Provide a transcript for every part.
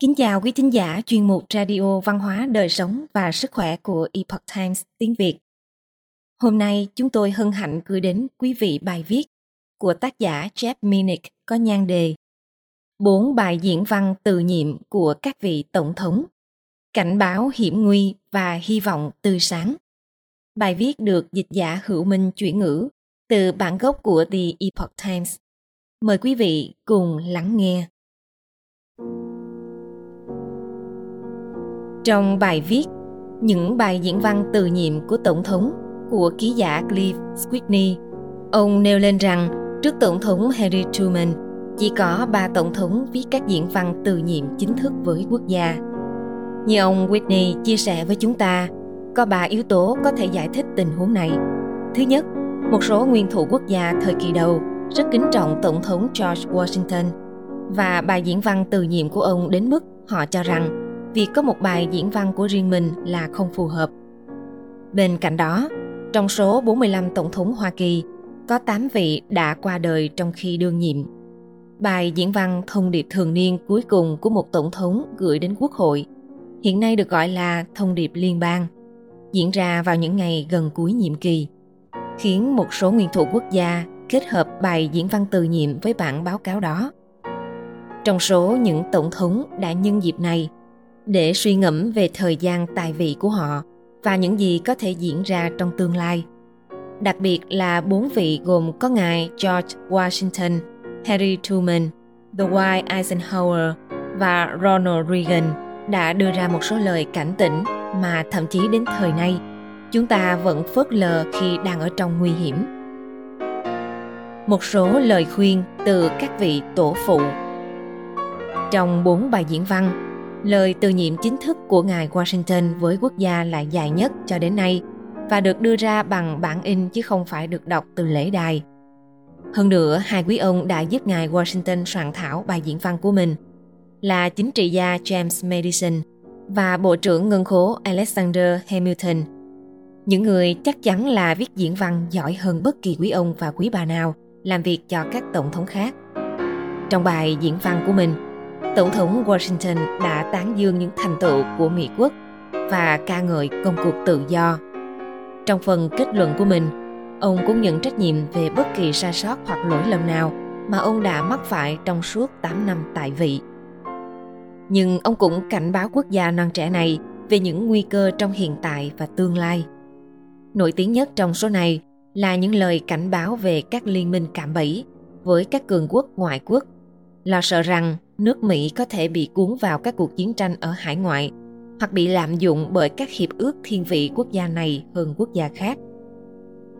Kính chào quý thính giả chuyên mục Radio Văn hóa Đời sống và Sức khỏe của Epoch Times tiếng Việt. Hôm nay chúng tôi hân hạnh gửi đến quý vị bài viết của tác giả Jeff Minnick có nhan đề Bốn bài diễn văn từ nhiệm của các vị tổng thống, cảnh báo hiểm nguy và hy vọng tươi sáng. Bài viết được dịch giả hữu minh chuyển ngữ từ bản gốc của The Epoch Times. Mời quý vị cùng lắng nghe. Trong bài viết, những bài diễn văn từ nhiệm của Tổng thống của ký giả Cliff Squigney, ông nêu lên rằng trước Tổng thống Harry Truman, chỉ có ba Tổng thống viết các diễn văn từ nhiệm chính thức với quốc gia. Như ông Whitney chia sẻ với chúng ta, có ba yếu tố có thể giải thích tình huống này. Thứ nhất, một số nguyên thủ quốc gia thời kỳ đầu rất kính trọng Tổng thống George Washington và bài diễn văn từ nhiệm của ông đến mức họ cho rằng việc có một bài diễn văn của riêng mình là không phù hợp. Bên cạnh đó, trong số 45 tổng thống Hoa Kỳ, có 8 vị đã qua đời trong khi đương nhiệm. Bài diễn văn thông điệp thường niên cuối cùng của một tổng thống gửi đến Quốc hội, hiện nay được gọi là thông điệp liên bang, diễn ra vào những ngày gần cuối nhiệm kỳ, khiến một số nguyên thủ quốc gia kết hợp bài diễn văn từ nhiệm với bản báo cáo đó. Trong số những tổng thống đã nhân dịp này để suy ngẫm về thời gian tài vị của họ và những gì có thể diễn ra trong tương lai. Đặc biệt là bốn vị gồm có ngài George Washington, Harry Truman, Dwight Eisenhower và Ronald Reagan đã đưa ra một số lời cảnh tỉnh mà thậm chí đến thời nay chúng ta vẫn phớt lờ khi đang ở trong nguy hiểm. Một số lời khuyên từ các vị tổ phụ Trong bốn bài diễn văn, Lời từ nhiệm chính thức của ngài Washington với quốc gia là dài nhất cho đến nay và được đưa ra bằng bản in chứ không phải được đọc từ lễ đài. Hơn nữa, hai quý ông đã giúp ngài Washington soạn thảo bài diễn văn của mình là chính trị gia James Madison và Bộ trưởng Ngân khố Alexander Hamilton. Những người chắc chắn là viết diễn văn giỏi hơn bất kỳ quý ông và quý bà nào làm việc cho các tổng thống khác. Trong bài diễn văn của mình, Tổng thống Washington đã tán dương những thành tựu của Mỹ quốc và ca ngợi công cuộc tự do. Trong phần kết luận của mình, ông cũng nhận trách nhiệm về bất kỳ sai sót hoặc lỗi lầm nào mà ông đã mắc phải trong suốt 8 năm tại vị. Nhưng ông cũng cảnh báo quốc gia non trẻ này về những nguy cơ trong hiện tại và tương lai. Nổi tiếng nhất trong số này là những lời cảnh báo về các liên minh cạm bẫy với các cường quốc ngoại quốc, lo sợ rằng nước Mỹ có thể bị cuốn vào các cuộc chiến tranh ở hải ngoại hoặc bị lạm dụng bởi các hiệp ước thiên vị quốc gia này hơn quốc gia khác.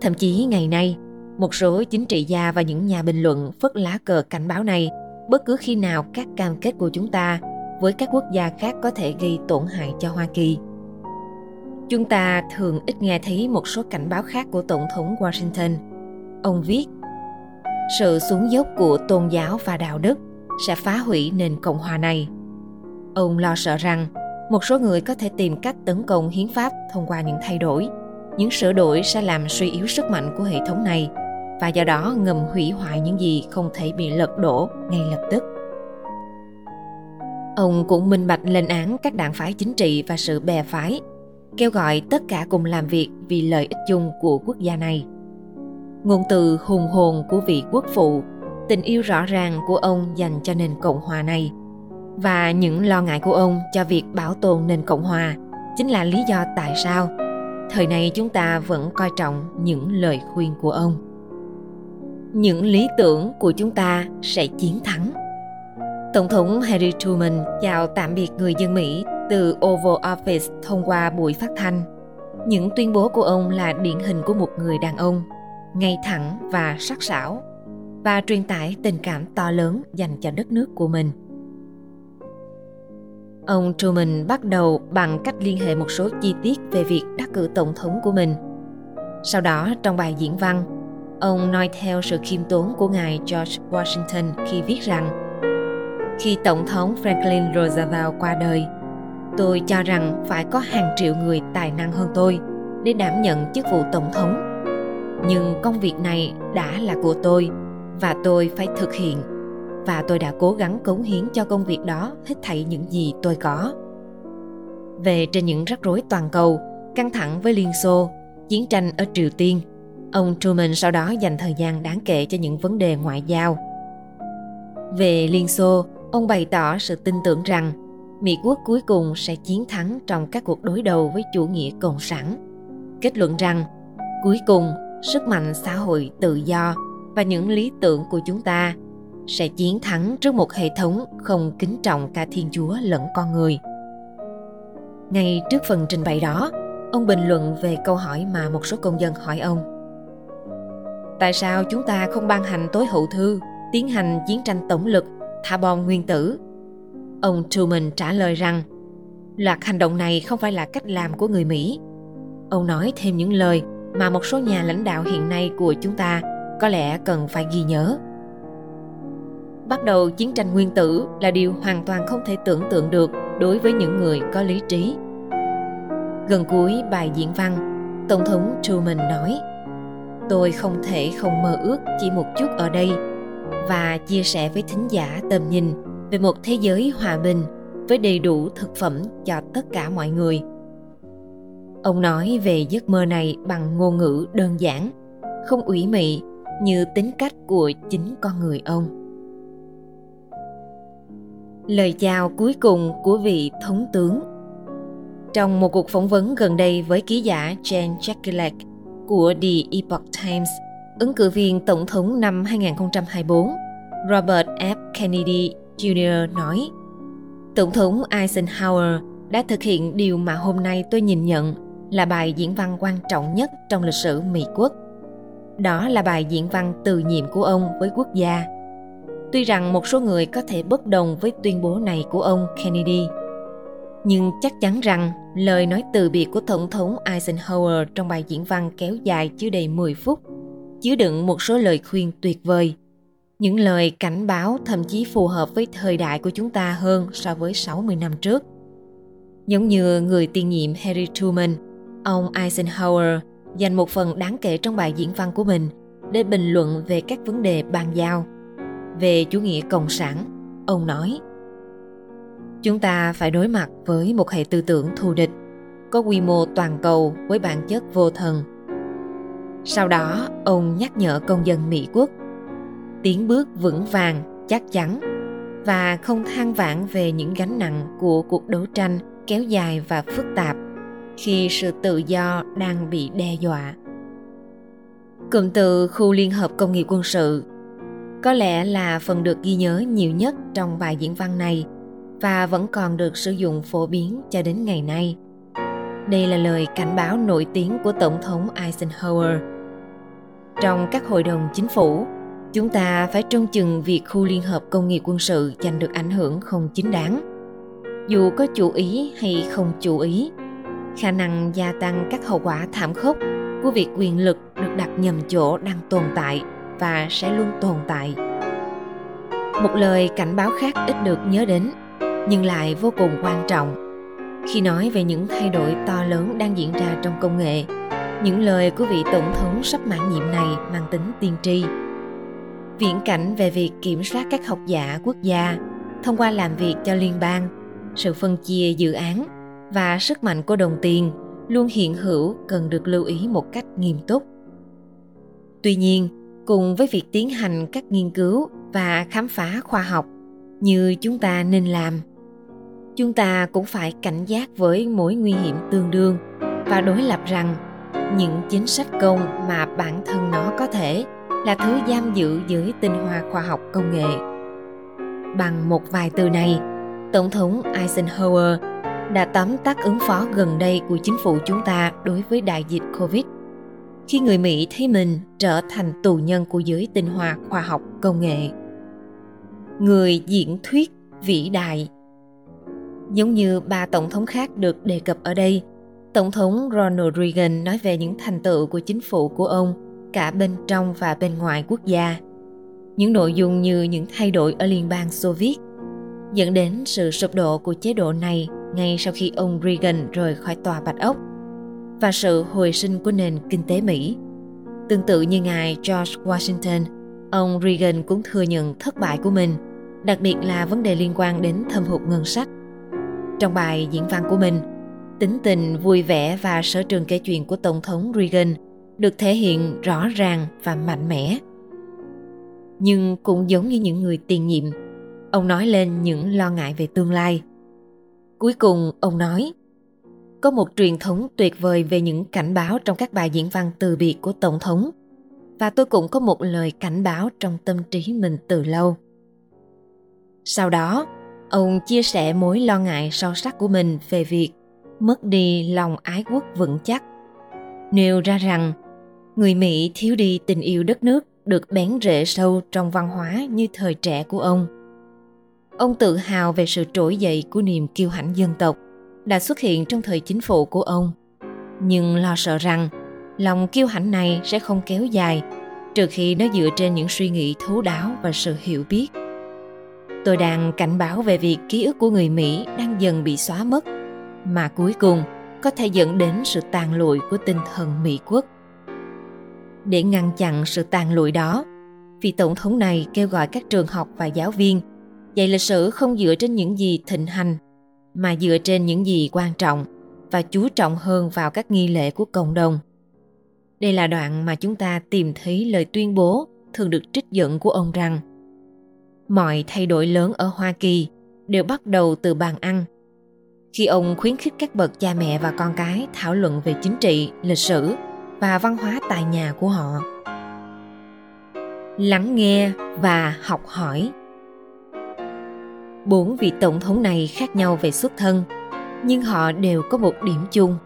Thậm chí ngày nay, một số chính trị gia và những nhà bình luận phất lá cờ cảnh báo này bất cứ khi nào các cam kết của chúng ta với các quốc gia khác có thể gây tổn hại cho Hoa Kỳ. Chúng ta thường ít nghe thấy một số cảnh báo khác của Tổng thống Washington. Ông viết, sự xuống dốc của tôn giáo và đạo đức sẽ phá hủy nền Cộng hòa này. Ông lo sợ rằng một số người có thể tìm cách tấn công hiến pháp thông qua những thay đổi. Những sửa đổi sẽ làm suy yếu sức mạnh của hệ thống này và do đó ngầm hủy hoại những gì không thể bị lật đổ ngay lập tức. Ông cũng minh bạch lên án các đảng phái chính trị và sự bè phái, kêu gọi tất cả cùng làm việc vì lợi ích chung của quốc gia này. Ngôn từ hùng hồn của vị quốc phụ tình yêu rõ ràng của ông dành cho nền cộng hòa này. Và những lo ngại của ông cho việc bảo tồn nền cộng hòa chính là lý do tại sao thời này chúng ta vẫn coi trọng những lời khuyên của ông. Những lý tưởng của chúng ta sẽ chiến thắng. Tổng thống harry truman chào tạm biệt người dân mỹ từ oval office thông qua buổi phát thanh. Những tuyên bố của ông là điển hình của một người đàn ông, ngay thẳng và sắc sảo và truyền tải tình cảm to lớn dành cho đất nước của mình. Ông Truman bắt đầu bằng cách liên hệ một số chi tiết về việc đắc cử tổng thống của mình. Sau đó, trong bài diễn văn, ông nói theo sự khiêm tốn của ngài George Washington khi viết rằng khi Tổng thống Franklin Roosevelt qua đời, tôi cho rằng phải có hàng triệu người tài năng hơn tôi để đảm nhận chức vụ tổng thống. Nhưng công việc này đã là của tôi và tôi phải thực hiện và tôi đã cố gắng cống hiến cho công việc đó hết thảy những gì tôi có. Về trên những rắc rối toàn cầu, căng thẳng với Liên Xô, chiến tranh ở Triều Tiên, ông Truman sau đó dành thời gian đáng kể cho những vấn đề ngoại giao. Về Liên Xô, ông bày tỏ sự tin tưởng rằng Mỹ quốc cuối cùng sẽ chiến thắng trong các cuộc đối đầu với chủ nghĩa cộng sản. Kết luận rằng, cuối cùng, sức mạnh xã hội tự do và những lý tưởng của chúng ta sẽ chiến thắng trước một hệ thống không kính trọng cả Thiên Chúa lẫn con người. Ngay trước phần trình bày đó, ông bình luận về câu hỏi mà một số công dân hỏi ông. Tại sao chúng ta không ban hành tối hậu thư, tiến hành chiến tranh tổng lực, thả bom nguyên tử? Ông Truman trả lời rằng, loạt hành động này không phải là cách làm của người Mỹ. Ông nói thêm những lời mà một số nhà lãnh đạo hiện nay của chúng ta có lẽ cần phải ghi nhớ. Bắt đầu chiến tranh nguyên tử là điều hoàn toàn không thể tưởng tượng được đối với những người có lý trí. Gần cuối bài diễn văn, tổng thống truman nói, tôi không thể không mơ ước chỉ một chút ở đây và chia sẻ với thính giả tầm nhìn về một thế giới hòa bình với đầy đủ thực phẩm cho tất cả mọi người. Ông nói về giấc mơ này bằng ngôn ngữ đơn giản, không ủy mị như tính cách của chính con người ông lời chào cuối cùng của vị thống tướng trong một cuộc phỏng vấn gần đây với ký giả Jane Jackelek của The Epoch Times, ứng cử viên tổng thống năm 2024 Robert F. Kennedy Jr. nói Tổng thống Eisenhower đã thực hiện điều mà hôm nay tôi nhìn nhận là bài diễn văn quan trọng nhất trong lịch sử Mỹ quốc. Đó là bài diễn văn từ nhiệm của ông với quốc gia. Tuy rằng một số người có thể bất đồng với tuyên bố này của ông Kennedy, nhưng chắc chắn rằng lời nói từ biệt của Tổng thống Eisenhower trong bài diễn văn kéo dài chưa đầy 10 phút, chứa đựng một số lời khuyên tuyệt vời. Những lời cảnh báo thậm chí phù hợp với thời đại của chúng ta hơn so với 60 năm trước. Giống như người tiên nhiệm Harry Truman, ông Eisenhower dành một phần đáng kể trong bài diễn văn của mình để bình luận về các vấn đề bàn giao. Về chủ nghĩa cộng sản, ông nói Chúng ta phải đối mặt với một hệ tư tưởng thù địch, có quy mô toàn cầu với bản chất vô thần. Sau đó, ông nhắc nhở công dân Mỹ quốc tiến bước vững vàng, chắc chắn và không than vãn về những gánh nặng của cuộc đấu tranh kéo dài và phức tạp khi sự tự do đang bị đe dọa. Cụm từ khu liên hợp công nghiệp quân sự có lẽ là phần được ghi nhớ nhiều nhất trong bài diễn văn này và vẫn còn được sử dụng phổ biến cho đến ngày nay. Đây là lời cảnh báo nổi tiếng của Tổng thống Eisenhower. Trong các hội đồng chính phủ, chúng ta phải trông chừng việc khu liên hợp công nghiệp quân sự giành được ảnh hưởng không chính đáng. Dù có chủ ý hay không chủ ý, khả năng gia tăng các hậu quả thảm khốc của việc quyền lực được đặt nhầm chỗ đang tồn tại và sẽ luôn tồn tại. Một lời cảnh báo khác ít được nhớ đến, nhưng lại vô cùng quan trọng. Khi nói về những thay đổi to lớn đang diễn ra trong công nghệ, những lời của vị tổng thống sắp mãn nhiệm này mang tính tiên tri. Viễn cảnh về việc kiểm soát các học giả quốc gia thông qua làm việc cho liên bang, sự phân chia dự án và sức mạnh của đồng tiền luôn hiện hữu cần được lưu ý một cách nghiêm túc. Tuy nhiên, cùng với việc tiến hành các nghiên cứu và khám phá khoa học như chúng ta nên làm, chúng ta cũng phải cảnh giác với mối nguy hiểm tương đương và đối lập rằng những chính sách công mà bản thân nó có thể là thứ giam giữ dưới tinh hoa khoa học công nghệ. Bằng một vài từ này, tổng thống eisenhower đã tóm tắt ứng phó gần đây của chính phủ chúng ta đối với đại dịch covid. Khi người mỹ thấy mình trở thành tù nhân của giới tinh hoa khoa học công nghệ. Người diễn thuyết vĩ đại. Giống như ba tổng thống khác được đề cập ở đây, tổng thống ronald reagan nói về những thành tựu của chính phủ của ông cả bên trong và bên ngoài quốc gia. Những nội dung như những thay đổi ở liên bang xô viết dẫn đến sự sụp đổ của chế độ này ngay sau khi ông reagan rời khỏi tòa bạch ốc và sự hồi sinh của nền kinh tế mỹ tương tự như ngài george washington ông reagan cũng thừa nhận thất bại của mình đặc biệt là vấn đề liên quan đến thâm hụt ngân sách. Trong bài diễn văn của mình, tính tình vui vẻ và sở trường kể chuyện của Tổng thống Reagan được thể hiện rõ ràng và mạnh mẽ. Nhưng cũng giống như những người tiền nhiệm, ông nói lên những lo ngại về tương lai. Cuối cùng, ông nói, có một truyền thống tuyệt vời về những cảnh báo trong các bài diễn văn từ biệt của Tổng thống. Và tôi cũng có một lời cảnh báo trong tâm trí mình từ lâu. Sau đó, ông chia sẻ mối lo ngại sâu sắc của mình về việc mất đi lòng ái quốc vững chắc. Nêu ra rằng, người Mỹ thiếu đi tình yêu đất nước được bén rễ sâu trong văn hóa như thời trẻ của ông. Ông tự hào về sự trỗi dậy của niềm kiêu hãnh dân tộc – đã xuất hiện trong thời chính phủ của ông. Nhưng lo sợ rằng, lòng kiêu hãnh này sẽ không kéo dài, trừ khi nó dựa trên những suy nghĩ thấu đáo và sự hiểu biết. Tôi đang cảnh báo về việc ký ức của người mỹ đang dần bị xóa mất, mà cuối cùng có thể dẫn đến sự tàn lụi của tinh thần mỹ quốc. Để ngăn chặn sự tàn lụi đó, vị tổng thống này kêu gọi các trường học và giáo viên dạy lịch sử không dựa trên những gì thịnh hành mà dựa trên những gì quan trọng và chú trọng hơn vào các nghi lễ của cộng đồng. Đây là đoạn mà chúng ta tìm thấy lời tuyên bố thường được trích dẫn của ông rằng mọi thay đổi lớn ở Hoa Kỳ đều bắt đầu từ bàn ăn. Khi ông khuyến khích các bậc cha mẹ và con cái thảo luận về chính trị, lịch sử và văn hóa tại nhà của họ. Lắng nghe và học hỏi Bốn vị tổng thống này khác nhau về xuất thân, nhưng họ đều có một điểm chung.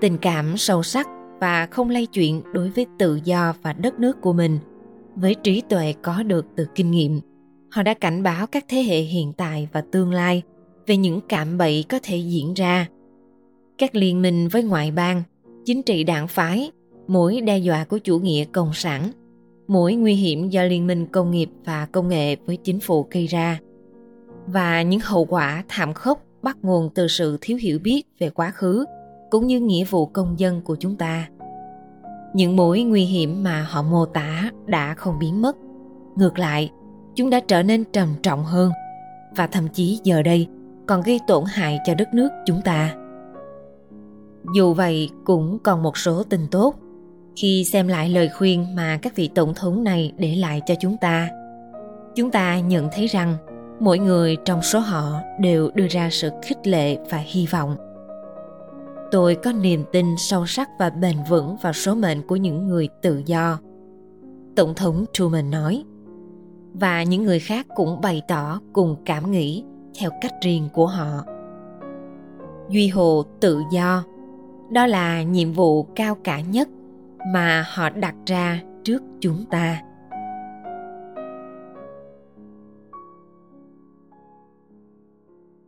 Tình cảm sâu sắc và không lay chuyện đối với tự do và đất nước của mình. Với trí tuệ có được từ kinh nghiệm, họ đã cảnh báo các thế hệ hiện tại và tương lai về những cạm bẫy có thể diễn ra. Các liên minh với ngoại bang, chính trị đảng phái, mối đe dọa của chủ nghĩa cộng sản, mối nguy hiểm do liên minh công nghiệp và công nghệ với chính phủ gây ra và những hậu quả thảm khốc bắt nguồn từ sự thiếu hiểu biết về quá khứ, cũng như nghĩa vụ công dân của chúng ta. Những mối nguy hiểm mà họ mô tả đã không biến mất. Ngược lại, chúng đã trở nên trầm trọng hơn và thậm chí giờ đây còn gây tổn hại cho đất nước chúng ta. Dù vậy, cũng còn một số tin tốt. Khi xem lại lời khuyên mà các vị tổng thống này để lại cho chúng ta chúng ta nhận thấy rằng mỗi người trong số họ đều đưa ra sự khích lệ và hy vọng. Tôi có niềm tin sâu sắc và bền vững vào số mệnh của những người tự do. Tổng thống truman nói, và những người khác cũng bày tỏ cùng cảm nghĩ theo cách riêng của họ. Duy hồ tự do. Đó là nhiệm vụ cao cả nhất mà họ đặt ra trước chúng ta.